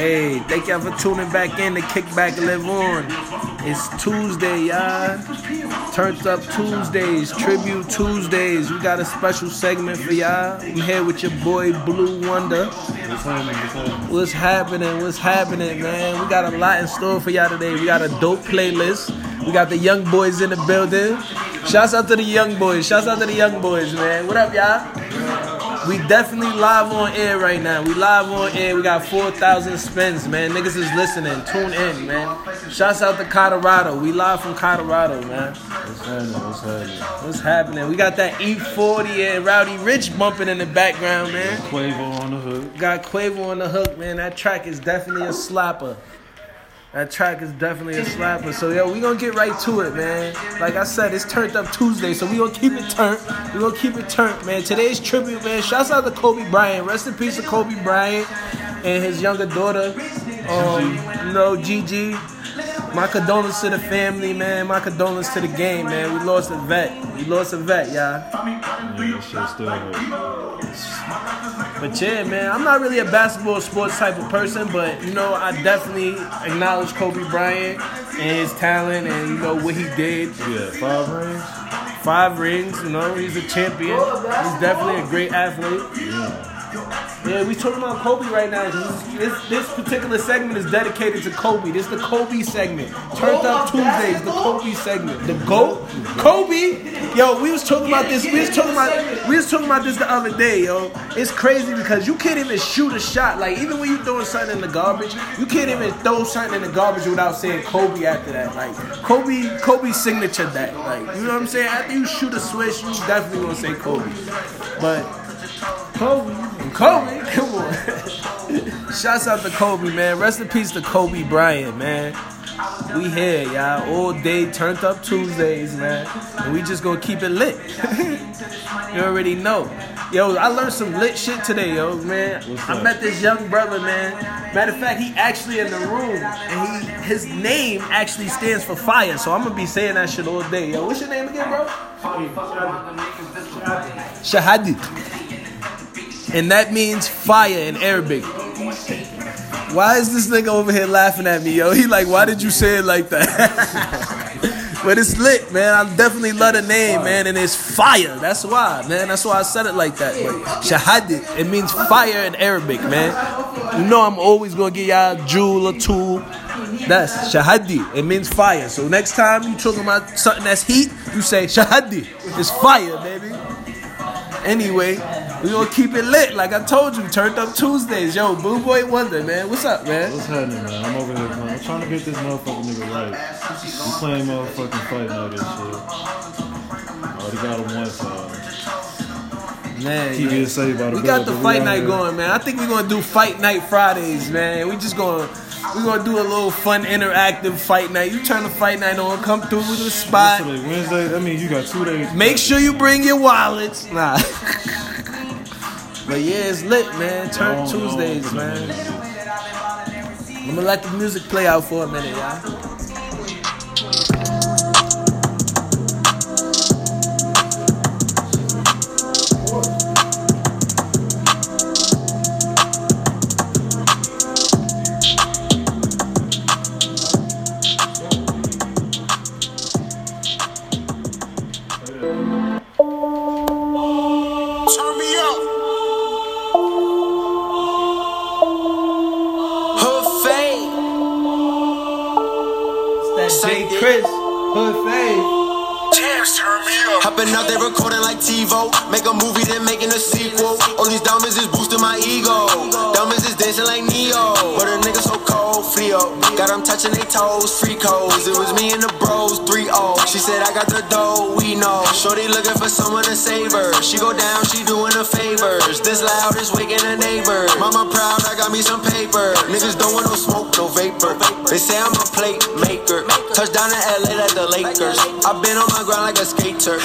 Hey, thank y'all for tuning back in to Kick Back Live On. It's Tuesday, y'all. Turned Up Tuesdays, Tribute Tuesdays. We got a special segment for y'all. I'm here with your boy Blue Wonder. What's happening? What's happening? What's happening? What's happening, man? We got a lot in store for y'all today. We got a dope playlist. We got the young boys in the building. Shouts out to the young boys. Shouts out to the young boys, man. What up, y'all? We definitely live on air right now. We live on air. We got 4,000 spins, man. Niggas is listening. Tune in, man. Shouts out to Colorado. We live from Colorado, man. What's happening? What's happening? What's happening? We got that E40 and Roddy Ricch bumping in the background, man. Quavo on the hook. Got Quavo on the hook, man. That track is definitely a slapper. That track is definitely a slapper. So yo, we gonna get right to it, man. Like I said, it's turned up Tuesday, so we gonna keep it turned. We gonna keep it turned, man. Today's tribute, man. Shouts out to Kobe Bryant. Rest in peace to Kobe Bryant and his younger daughter, um, know, Gigi. My condolences to the family, man. My condolences to the game, man. We lost a vet. We lost a vet, y'all. Yeah, that shit still. But yeah, man, I'm not really a basketball sports type of person, but you know, I definitely acknowledge Kobe Bryant and his talent and you know what he did. Yeah, five rings. Five rings, you know, he's a champion. He's definitely a great athlete. Yeah, we talking about Kobe right now. This, this, this particular segment is dedicated to Kobe. This is the Kobe segment. Turned up Tuesdays, the Kobe segment. The GOAT? Kobe? Yo, we was talking about this. We was talking about we was talking about this the other day, yo. It's crazy because you can't even shoot a shot. Like even when you throwing something in the garbage, you can't even throw something in the garbage without saying Kobe after that. Like Kobe, Kobe signature that. Like you know what I'm saying? After you shoot a switch, you definitely gonna say Kobe. But Kobe, Kobe, come on. Shouts out to Kobe, man. Rest in peace to Kobe Bryant, man. We here, y'all. All day, turned up Tuesdays, man. And we just gonna keep it lit. you already know. Yo, I learned some lit shit today, yo, man. I met this young brother, man. Matter of fact, he actually in the room, and he his name actually stands for fire. So I'm gonna be saying that shit all day, yo. What's your name again, bro? Shahadi. And that means fire in Arabic. Why is this nigga over here laughing at me, yo? He like, why did you say it like that? but it's lit, man. I definitely love the name, man, and it's fire. That's why, man. That's why I said it like that. But Shahadi, it means fire in Arabic, man. You know I'm always gonna give y'all a jewel or two. That's Shahadi. It means fire. So next time you talking about something that's heat, you say Shahadi. It's fire, baby. Anyway, we gonna keep it lit. Like I told you, turned up Tuesdays. Yo, Boo Boy Wonder, man. What's up, man? What's happening, man? I'm over here Man. I'm trying to get this motherfucking nigga right. We playing motherfucking fight night and shit. I already got him one time. Uh, man, TV yeah. saved by the we got the fight night here. going, man. I think we're gonna do fight night Fridays, man. We just gonna we gonna do a little fun, interactive fight night. You turn the fight night on, come through to the spot. today? Wednesday? That means you got two days. Make sure you bring your wallets. Nah. but yeah, it's lit, man. Turn Tuesdays, man. I'm gonna let the music play out for a minute, y'all. Hood Fave. Jams turn me up. Hopping out there recording like TiVo. Make a movie, then making a sequel. All these diamonds is boosting my ego. Diamonds is dancing like Neo. But a nigga so cold, Frio. Got them touching their toes, free codes. It was me and the bros, 3 0. She said, I got the dough, we know. Shorty looking for someone to save her. She go down, she doing her favors. This loud is waking the neighbors. Mama proud, I got me some paper. Niggas don't want no smoke, no vapor. They say I'm a plate maker. Touchdown in LA like the Lakers. i been on my grind like a skater.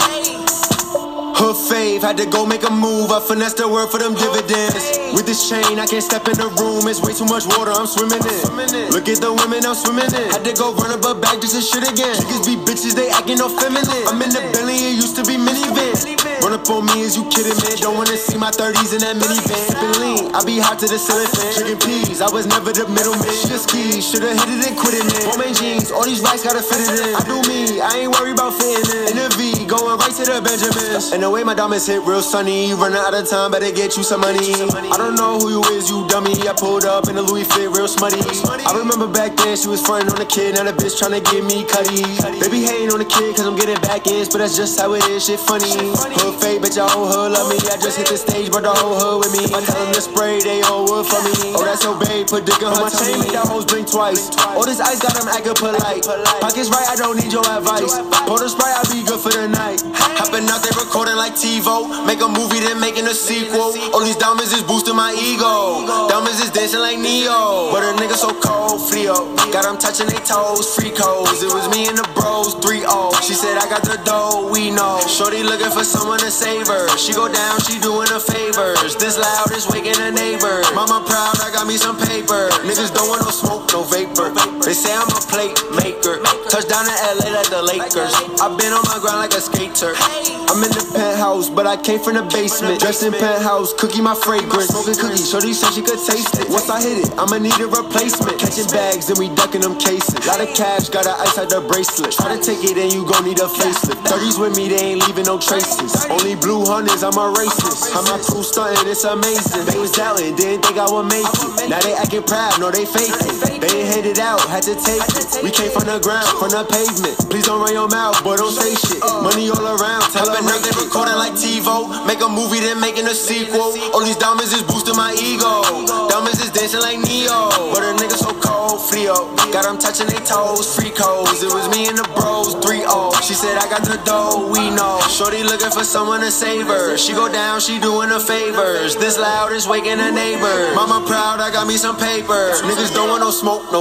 Hood fave, had to go make a move. I finessed the word for them dividends. With this chain, I can't step in the room. It's way too much water, I'm swimming in. Look at the women I'm swimming in. Had to go run up a bag just to shit again. Niggas be bitches, they acting all feminine. I'm in the Bentley, it used to be minivan. Run up on me, is you kidding, man? Don't wanna see my 30s in that minivan. Been lean, I be hot to the ceiling. Chicken peas, I was never the middleman. Just keys, should've hit it and quit it, man. Romaine jeans, all these racks gotta fit it in. I do me, I ain't worried about fitting in. In the V, going right to the Benjamins. And the way my diamonds hit real sunny, running out of time, better get you some money. I don't know who you is, you dummy. I pulled up in a Louis fit, real smutty. I remember back then she was frontin' on the kid, now the bitch tryna give me cutty. Baby hating on the kid, cause I'm getting back in, but that's just how it is, shit funny. Fake, bitch, your whole hood love me. I just hit the stage, brought the whole hood with me. I tell them to spray, they all wood for me. Oh, that's so babe, put dick on her chain, make that hoes blink twice. All this ice got them acting polite. Pockets right, I don't need your advice. Pour the sprite, I'll be good for the night. Hopping out, they recording like TiVo. Make a movie, then making a sequel. All these diamonds is boosting my ego. Diamonds is dancing like Neo. But a nigga so cold, Frio. Got them touching their toes, free codes. It was me and the bros, I got the dough, we know. Shorty looking for someone to save her. She go down, she doing her favors. This loud is waking the neighbors. Mama proud, I got me some paper. Niggas don't want no smoke, no vapor. They say I'm a plate maker. Touchdown in LA like the Lakers. I've been on my grind like a skater. I'm in the penthouse, but I came from the basement. Dressed in penthouse, cookie my fragrance. Smoking cookies, shorty said she could taste it. Once I hit it, I'ma need a replacement. Catching bags and we ducking them cases. Lot of cash, got an ice out the bracelet. Try to take it and you gon' need a facelift. 30s with me, they ain't leaving no traces. Only blue hundreds, I'm a racist. How my crew stunting, it's amazing. They was doubting, didn't think I would make it. Now they acting proud, no they faking. They ain't handed out, had to take it. We came from the ground, from the pavement. Please don't run your mouth, boy, don't say shit. Uh. Money all around, tell her they recording like TiVo. Make a movie, then making a sequel. All these diamonds is boosting my ego. Diamonds is dancing like Neo. But a nigga so cold, Frio. Got them touching their toes, free codes. It was me and the bros, 3 0. She said, I got the dough, we know. Shorty looking for someone to save her. She go down, she doing her favors. This loud is waking the neighbors. Mama proud, I got me some paper. Niggas don't want no smoke, no